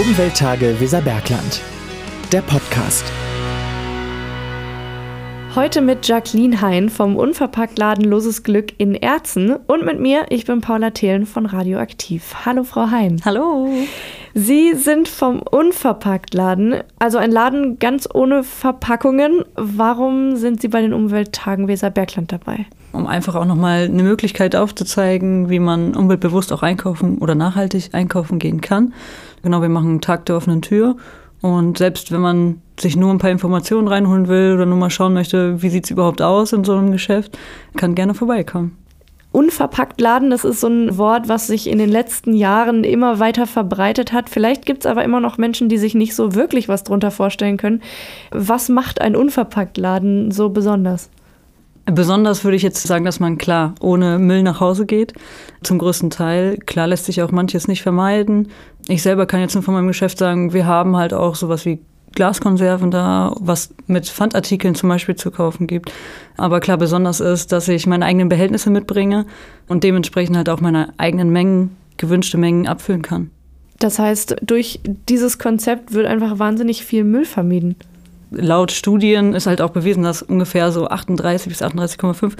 Umwelttage Weserbergland. Der Podcast. Heute mit Jacqueline Hein vom Unverpacktladen Loses Glück in Erzen und mit mir, ich bin Paula Thelen von Radioaktiv. Hallo Frau Hein. Hallo. Sie sind vom Unverpacktladen, also ein Laden ganz ohne Verpackungen. Warum sind Sie bei den Umwelttagen Weserbergland dabei? Um einfach auch nochmal eine Möglichkeit aufzuzeigen, wie man umweltbewusst auch einkaufen oder nachhaltig einkaufen gehen kann. Genau, wir machen einen Tag der offenen Tür. Und selbst wenn man sich nur ein paar Informationen reinholen will oder nur mal schauen möchte, wie sieht es überhaupt aus in so einem Geschäft, kann gerne vorbeikommen. Unverpackt Laden, das ist so ein Wort, was sich in den letzten Jahren immer weiter verbreitet hat. Vielleicht gibt es aber immer noch Menschen, die sich nicht so wirklich was drunter vorstellen können. Was macht ein Unverpackt Laden so besonders? Besonders würde ich jetzt sagen, dass man klar ohne Müll nach Hause geht. Zum größten Teil. Klar lässt sich auch manches nicht vermeiden. Ich selber kann jetzt nur von meinem Geschäft sagen, wir haben halt auch sowas wie Glaskonserven da, was mit Pfandartikeln zum Beispiel zu kaufen gibt. Aber klar, besonders ist, dass ich meine eigenen Behältnisse mitbringe und dementsprechend halt auch meine eigenen Mengen, gewünschte Mengen abfüllen kann. Das heißt, durch dieses Konzept wird einfach wahnsinnig viel Müll vermieden laut Studien ist halt auch bewiesen, dass ungefähr so 38 bis 38,5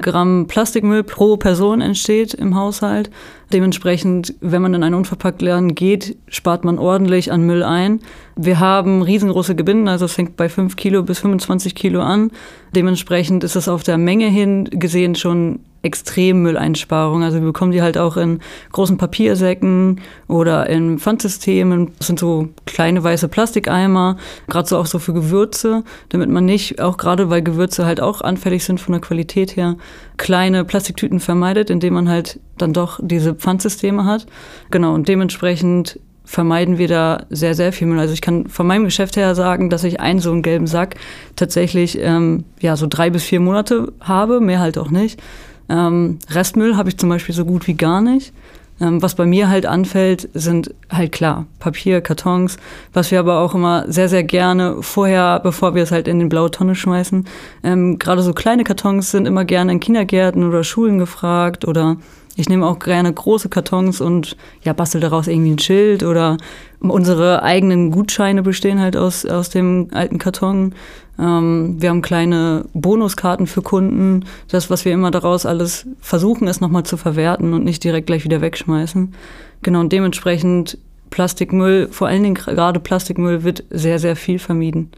Gramm Plastikmüll pro Person entsteht im Haushalt. Dementsprechend, wenn man in einen Unverpacktladen geht, spart man ordentlich an Müll ein. Wir haben riesengroße Gebinden, also es fängt bei 5 Kilo bis 25 Kilo an. Dementsprechend ist es auf der Menge hin gesehen schon extrem Mülleinsparung. Also wir bekommen die halt auch in großen Papiersäcken oder in Pfandsystemen. Das sind so kleine weiße Plastikeimer, gerade so auch so für Gewürze, damit man nicht, auch gerade weil Gewürze halt auch anfällig sind von der Qualität her, kleine Plastiktüten vermeidet, indem man halt dann doch diese Pfandsysteme hat. Genau, und dementsprechend vermeiden wir da sehr, sehr viel Müll. Also ich kann von meinem Geschäft her sagen, dass ich einen so einen gelben Sack tatsächlich ähm, ja so drei bis vier Monate habe, mehr halt auch nicht. Ähm, Restmüll habe ich zum Beispiel so gut wie gar nicht. Ähm, was bei mir halt anfällt, sind halt klar Papier, Kartons, was wir aber auch immer sehr, sehr gerne vorher, bevor wir es halt in den blaue Tonne schmeißen. Ähm, Gerade so kleine Kartons sind immer gerne in Kindergärten oder Schulen gefragt oder ich nehme auch gerne große Kartons und ja, bastel daraus irgendwie ein Schild oder unsere eigenen Gutscheine bestehen halt aus, aus dem alten Karton. Ähm, wir haben kleine Bonuskarten für Kunden. Das, was wir immer daraus alles versuchen, ist nochmal zu verwerten und nicht direkt gleich wieder wegschmeißen. Genau, und dementsprechend Plastikmüll, vor allen Dingen gerade Plastikmüll, wird sehr, sehr viel vermieden.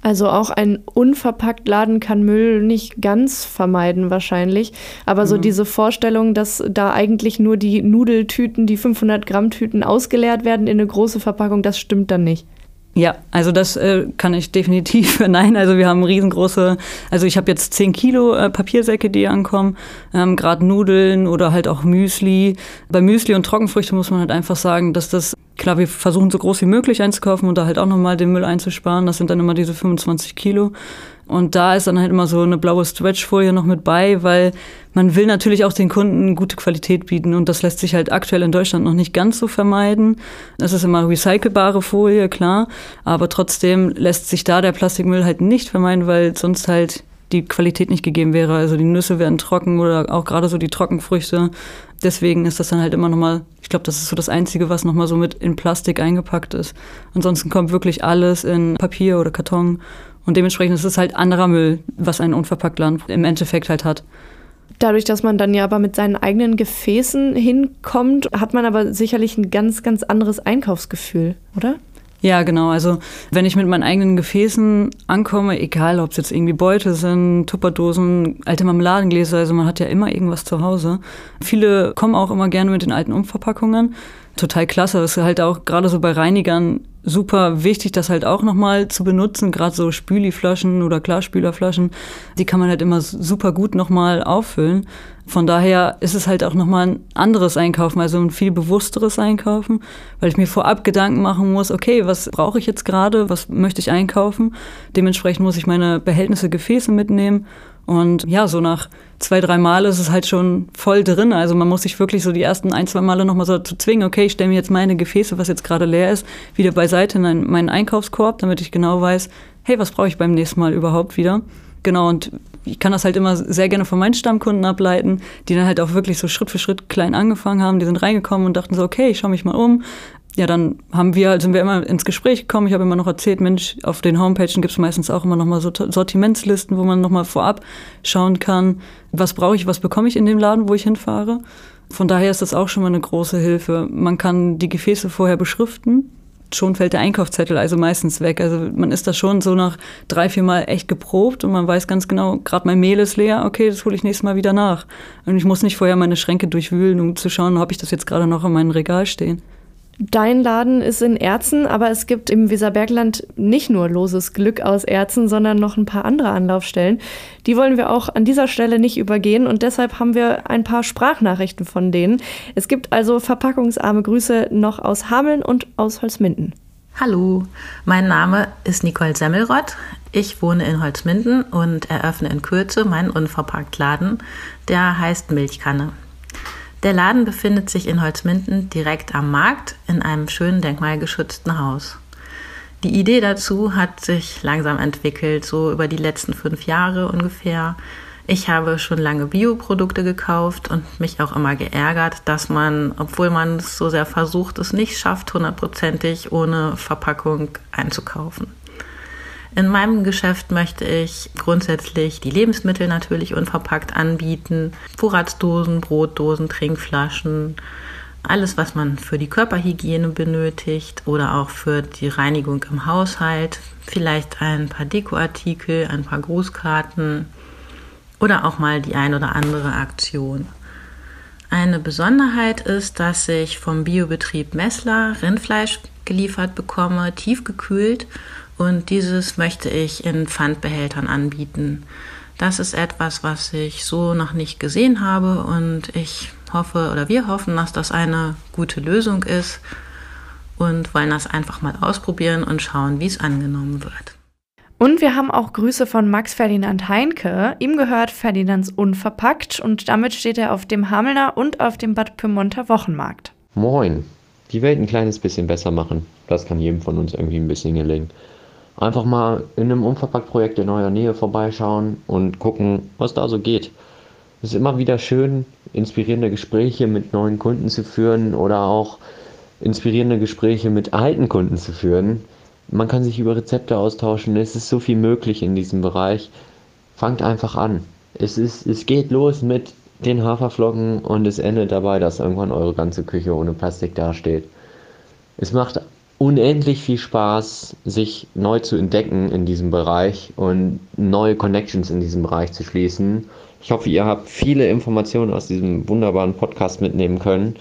Also auch ein unverpackt Laden kann Müll nicht ganz vermeiden wahrscheinlich. Aber so mhm. diese Vorstellung, dass da eigentlich nur die Nudeltüten, die 500 Gramm Tüten ausgeleert werden in eine große Verpackung, das stimmt dann nicht. Ja, also das äh, kann ich definitiv verneinen. Also wir haben riesengroße, also ich habe jetzt 10 Kilo äh, Papiersäcke, die ankommen, ähm, gerade Nudeln oder halt auch Müsli. Bei Müsli und Trockenfrüchte muss man halt einfach sagen, dass das Klar, wir versuchen so groß wie möglich einzukaufen und da halt auch nochmal den Müll einzusparen. Das sind dann immer diese 25 Kilo. Und da ist dann halt immer so eine blaue Stretchfolie noch mit bei, weil man will natürlich auch den Kunden gute Qualität bieten und das lässt sich halt aktuell in Deutschland noch nicht ganz so vermeiden. Das ist immer recycelbare Folie, klar, aber trotzdem lässt sich da der Plastikmüll halt nicht vermeiden, weil sonst halt die Qualität nicht gegeben wäre. Also die Nüsse werden trocken oder auch gerade so die Trockenfrüchte. Deswegen ist das dann halt immer nochmal, ich glaube, das ist so das Einzige, was nochmal so mit in Plastik eingepackt ist. Ansonsten kommt wirklich alles in Papier oder Karton. Und dementsprechend ist es halt anderer Müll, was ein Unverpacktland im Endeffekt halt hat. Dadurch, dass man dann ja aber mit seinen eigenen Gefäßen hinkommt, hat man aber sicherlich ein ganz, ganz anderes Einkaufsgefühl, oder? Ja, genau. Also wenn ich mit meinen eigenen Gefäßen ankomme, egal ob es jetzt irgendwie Beute sind, Tupperdosen, alte Marmeladengläser, also man hat ja immer irgendwas zu Hause. Viele kommen auch immer gerne mit den alten Umverpackungen. Total klasse. Das ist halt auch gerade so bei Reinigern super wichtig, das halt auch nochmal zu benutzen. Gerade so Spüliflaschen oder Klarspülerflaschen, die kann man halt immer super gut nochmal auffüllen. Von daher ist es halt auch nochmal ein anderes Einkaufen, also ein viel bewussteres Einkaufen, weil ich mir vorab Gedanken machen muss, okay, was brauche ich jetzt gerade, was möchte ich einkaufen? Dementsprechend muss ich meine Behältnisse, Gefäße mitnehmen. Und ja, so nach zwei, drei Mal ist es halt schon voll drin. Also man muss sich wirklich so die ersten ein, zwei Male nochmal so zu zwingen, okay, ich stelle mir jetzt meine Gefäße, was jetzt gerade leer ist, wieder beiseite in meinen Einkaufskorb, damit ich genau weiß, hey, was brauche ich beim nächsten Mal überhaupt wieder? Genau, und ich kann das halt immer sehr gerne von meinen Stammkunden ableiten, die dann halt auch wirklich so Schritt für Schritt klein angefangen haben. Die sind reingekommen und dachten so, okay, ich schaue mich mal um. ja, dann haben wir, sind wir immer ins Gespräch gekommen. Ich habe immer noch erzählt, Mensch, auf den Homepages gibt es meistens auch immer noch mal so Sortimentslisten, wo man noch mal vorab schauen kann, was brauche ich, was bekomme ich in dem Laden, wo ich hinfahre. Von daher ist das auch schon mal eine große Hilfe. Man kann die Gefäße vorher beschriften. Schon fällt der Einkaufszettel also meistens weg. Also man ist da schon so nach drei, vier Mal echt geprobt und man weiß ganz genau, gerade mein Mehl ist leer, okay, das hole ich nächstes Mal wieder nach. Und ich muss nicht vorher meine Schränke durchwühlen, um zu schauen, ob ich das jetzt gerade noch in meinem Regal stehen. Dein Laden ist in Erzen, aber es gibt im Weserbergland nicht nur loses Glück aus Erzen, sondern noch ein paar andere Anlaufstellen. Die wollen wir auch an dieser Stelle nicht übergehen und deshalb haben wir ein paar Sprachnachrichten von denen. Es gibt also verpackungsarme Grüße noch aus Hameln und aus Holzminden. Hallo, mein Name ist Nicole Semmelrott. Ich wohne in Holzminden und eröffne in Kürze meinen Unverpacktladen, der heißt Milchkanne. Der Laden befindet sich in Holzminden direkt am Markt in einem schönen denkmalgeschützten Haus. Die Idee dazu hat sich langsam entwickelt, so über die letzten fünf Jahre ungefähr. Ich habe schon lange Bioprodukte gekauft und mich auch immer geärgert, dass man, obwohl man es so sehr versucht, es nicht schafft, hundertprozentig ohne Verpackung einzukaufen. In meinem Geschäft möchte ich grundsätzlich die Lebensmittel natürlich unverpackt anbieten. Vorratsdosen, Brotdosen, Trinkflaschen, alles, was man für die Körperhygiene benötigt oder auch für die Reinigung im Haushalt. Vielleicht ein paar Dekoartikel, ein paar Grußkarten oder auch mal die ein oder andere Aktion. Eine Besonderheit ist, dass ich vom Biobetrieb Messler Rindfleisch geliefert bekomme, tiefgekühlt und dieses möchte ich in Pfandbehältern anbieten. Das ist etwas, was ich so noch nicht gesehen habe und ich hoffe oder wir hoffen, dass das eine gute Lösung ist und wollen das einfach mal ausprobieren und schauen, wie es angenommen wird. Und wir haben auch Grüße von Max Ferdinand Heinke. Ihm gehört Ferdinands Unverpackt und damit steht er auf dem Hamelner und auf dem Bad Pyrmonter Wochenmarkt. Moin. Die Welt ein kleines bisschen besser machen. Das kann jedem von uns irgendwie ein bisschen gelingen einfach mal in einem Unverpackt-Projekt in eurer Nähe vorbeischauen und gucken, was da so geht. Es ist immer wieder schön, inspirierende Gespräche mit neuen Kunden zu führen oder auch inspirierende Gespräche mit alten Kunden zu führen. Man kann sich über Rezepte austauschen, es ist so viel möglich in diesem Bereich. Fangt einfach an. Es, ist, es geht los mit den Haferflocken und es endet dabei, dass irgendwann eure ganze Küche ohne Plastik dasteht. Es macht unendlich viel Spaß, sich neu zu entdecken in diesem Bereich und neue Connections in diesem Bereich zu schließen. Ich hoffe, ihr habt viele Informationen aus diesem wunderbaren Podcast mitnehmen können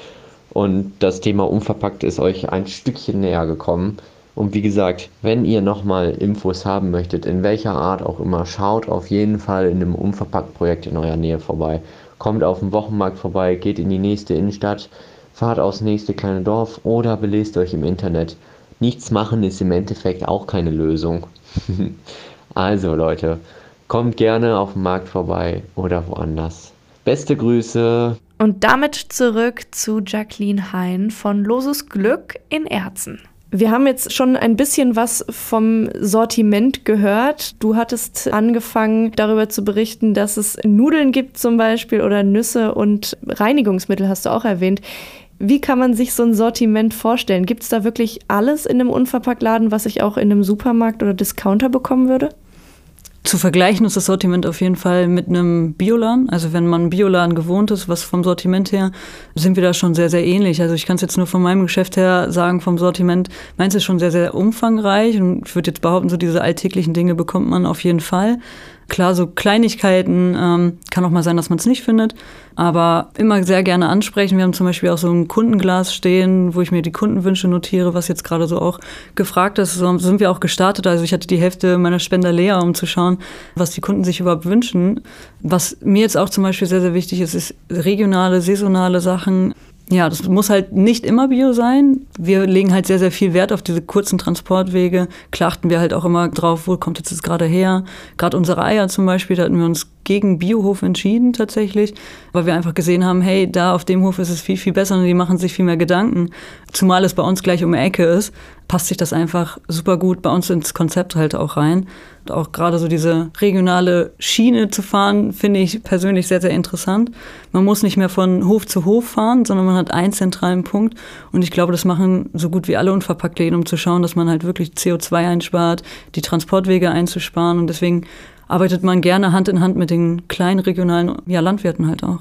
und das Thema unverpackt ist euch ein Stückchen näher gekommen. Und wie gesagt, wenn ihr nochmal Infos haben möchtet, in welcher Art auch immer, schaut auf jeden Fall in einem Unverpackt-Projekt in eurer Nähe vorbei. Kommt auf den Wochenmarkt vorbei, geht in die nächste Innenstadt fahrt aufs nächste kleine Dorf oder belest euch im Internet. Nichts machen ist im Endeffekt auch keine Lösung. also Leute, kommt gerne auf dem Markt vorbei oder woanders. Beste Grüße. Und damit zurück zu Jacqueline Hein von Loses Glück in Erzen. Wir haben jetzt schon ein bisschen was vom Sortiment gehört. Du hattest angefangen darüber zu berichten, dass es Nudeln gibt zum Beispiel oder Nüsse und Reinigungsmittel hast du auch erwähnt. Wie kann man sich so ein Sortiment vorstellen? Gibt es da wirklich alles in einem Unverpacktladen, was ich auch in einem Supermarkt oder Discounter bekommen würde? Zu vergleichen ist das Sortiment auf jeden Fall mit einem Bioladen. Also wenn man Bioladen gewohnt ist, was vom Sortiment her, sind wir da schon sehr, sehr ähnlich. Also ich kann es jetzt nur von meinem Geschäft her sagen, vom Sortiment, meins ist schon sehr, sehr umfangreich und ich würde jetzt behaupten, so diese alltäglichen Dinge bekommt man auf jeden Fall. Klar, so Kleinigkeiten ähm, kann auch mal sein, dass man es nicht findet, aber immer sehr gerne ansprechen. Wir haben zum Beispiel auch so ein Kundenglas stehen, wo ich mir die Kundenwünsche notiere, was jetzt gerade so auch gefragt ist. So sind wir auch gestartet. Also ich hatte die Hälfte meiner Spender leer, um zu schauen, was die Kunden sich überhaupt wünschen. Was mir jetzt auch zum Beispiel sehr, sehr wichtig ist, ist regionale, saisonale Sachen. Ja, das muss halt nicht immer Bio sein. Wir legen halt sehr, sehr viel Wert auf diese kurzen Transportwege. Klar achten wir halt auch immer drauf, wo kommt jetzt das gerade her. Gerade unsere Eier zum Beispiel, da hatten wir uns gegen Biohof entschieden tatsächlich, weil wir einfach gesehen haben, hey, da auf dem Hof ist es viel, viel besser und die machen sich viel mehr Gedanken. Zumal es bei uns gleich um die Ecke ist, passt sich das einfach super gut bei uns ins Konzept halt auch rein. Und auch gerade so diese regionale Schiene zu fahren, finde ich persönlich sehr, sehr interessant. Man muss nicht mehr von Hof zu Hof fahren, sondern man hat einen zentralen Punkt. Und ich glaube, das machen so gut wie alle Unverpacktläden, um zu schauen, dass man halt wirklich CO2 einspart, die Transportwege einzusparen. Und deswegen arbeitet man gerne Hand in Hand mit den kleinen regionalen ja, Landwirten halt auch.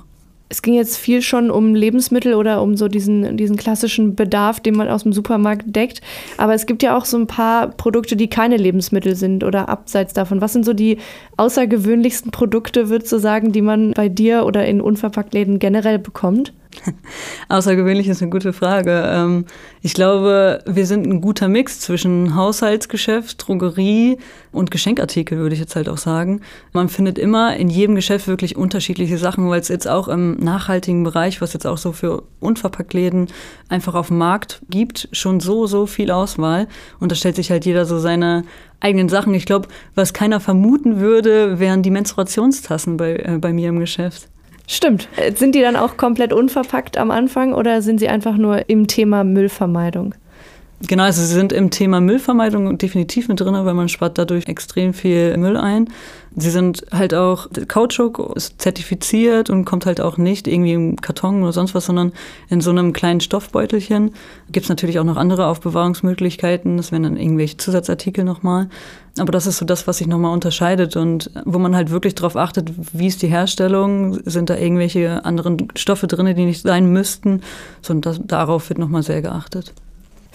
Es ging jetzt viel schon um Lebensmittel oder um so diesen, diesen klassischen Bedarf, den man aus dem Supermarkt deckt. Aber es gibt ja auch so ein paar Produkte, die keine Lebensmittel sind oder abseits davon. Was sind so die außergewöhnlichsten Produkte, würdest du sagen, die man bei dir oder in Unverpacktläden generell bekommt? Außergewöhnlich ist eine gute Frage. Ähm, ich glaube, wir sind ein guter Mix zwischen Haushaltsgeschäft, Drogerie und Geschenkartikel, würde ich jetzt halt auch sagen. Man findet immer in jedem Geschäft wirklich unterschiedliche Sachen, weil es jetzt auch im nachhaltigen Bereich, was jetzt auch so für Unverpacktläden einfach auf dem Markt gibt, schon so, so viel Auswahl. Und da stellt sich halt jeder so seine eigenen Sachen. Ich glaube, was keiner vermuten würde, wären die Menstruationstassen bei, äh, bei mir im Geschäft. Stimmt. Äh, sind die dann auch komplett unverpackt am Anfang oder sind sie einfach nur im Thema Müllvermeidung? Genau, also sie sind im Thema Müllvermeidung definitiv mit drin, weil man spart dadurch extrem viel Müll ein. Sie sind halt auch, Kautschuk ist zertifiziert und kommt halt auch nicht irgendwie im Karton oder sonst was, sondern in so einem kleinen Stoffbeutelchen. Gibt es natürlich auch noch andere Aufbewahrungsmöglichkeiten, das wären dann irgendwelche Zusatzartikel nochmal. Aber das ist so das, was sich nochmal unterscheidet und wo man halt wirklich darauf achtet, wie ist die Herstellung, sind da irgendwelche anderen Stoffe drin, die nicht sein müssten. So, und das, darauf wird nochmal sehr geachtet.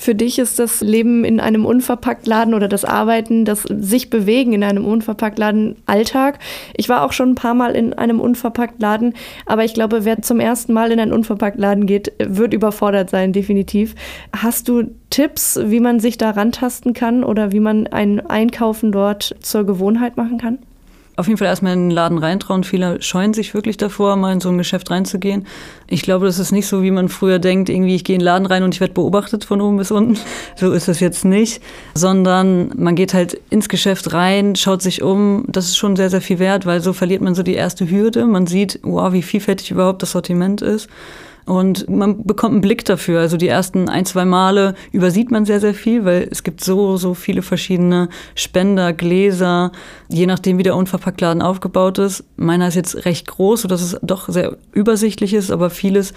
Für dich ist das Leben in einem Unverpacktladen oder das Arbeiten, das sich bewegen in einem Unverpacktladen Alltag. Ich war auch schon ein paar Mal in einem Unverpacktladen, aber ich glaube, wer zum ersten Mal in einen Unverpacktladen geht, wird überfordert sein, definitiv. Hast du Tipps, wie man sich da rantasten kann oder wie man ein Einkaufen dort zur Gewohnheit machen kann? Auf jeden Fall erstmal in den Laden reintrauen. Viele scheuen sich wirklich davor, mal in so ein Geschäft reinzugehen. Ich glaube, das ist nicht so, wie man früher denkt, irgendwie ich gehe in den Laden rein und ich werde beobachtet von oben bis unten. So ist es jetzt nicht, sondern man geht halt ins Geschäft rein, schaut sich um. Das ist schon sehr, sehr viel wert, weil so verliert man so die erste Hürde. Man sieht, wow, wie vielfältig überhaupt das Sortiment ist. Und man bekommt einen Blick dafür. Also die ersten ein, zwei Male übersieht man sehr, sehr viel, weil es gibt so, so viele verschiedene Spender, Gläser, je nachdem, wie der Unverpacktladen aufgebaut ist. Meiner ist jetzt recht groß, sodass es doch sehr übersichtlich ist, aber vieles,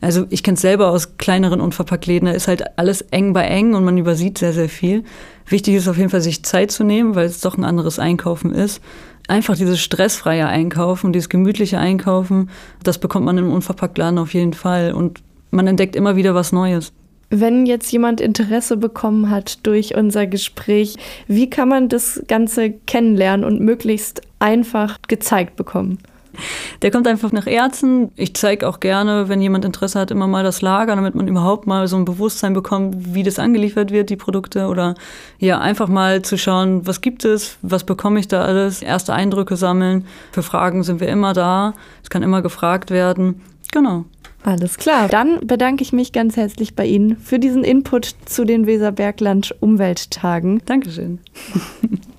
also ich kenne es selber aus kleineren Unverpacktläden, da ist halt alles eng bei eng und man übersieht sehr, sehr viel. Wichtig ist auf jeden Fall, sich Zeit zu nehmen, weil es doch ein anderes Einkaufen ist einfach dieses stressfreie Einkaufen, dieses gemütliche Einkaufen, das bekommt man im Unverpacktladen auf jeden Fall. Und man entdeckt immer wieder was Neues. Wenn jetzt jemand Interesse bekommen hat durch unser Gespräch, wie kann man das Ganze kennenlernen und möglichst einfach gezeigt bekommen? Der kommt einfach nach Erzen. Ich zeige auch gerne, wenn jemand Interesse hat, immer mal das Lager, damit man überhaupt mal so ein Bewusstsein bekommt, wie das angeliefert wird, die Produkte. Oder ja, einfach mal zu schauen, was gibt es, was bekomme ich da alles, erste Eindrücke sammeln. Für Fragen sind wir immer da. Es kann immer gefragt werden. Genau. Alles klar. Dann bedanke ich mich ganz herzlich bei Ihnen für diesen Input zu den Weserbergland Umwelttagen. Dankeschön.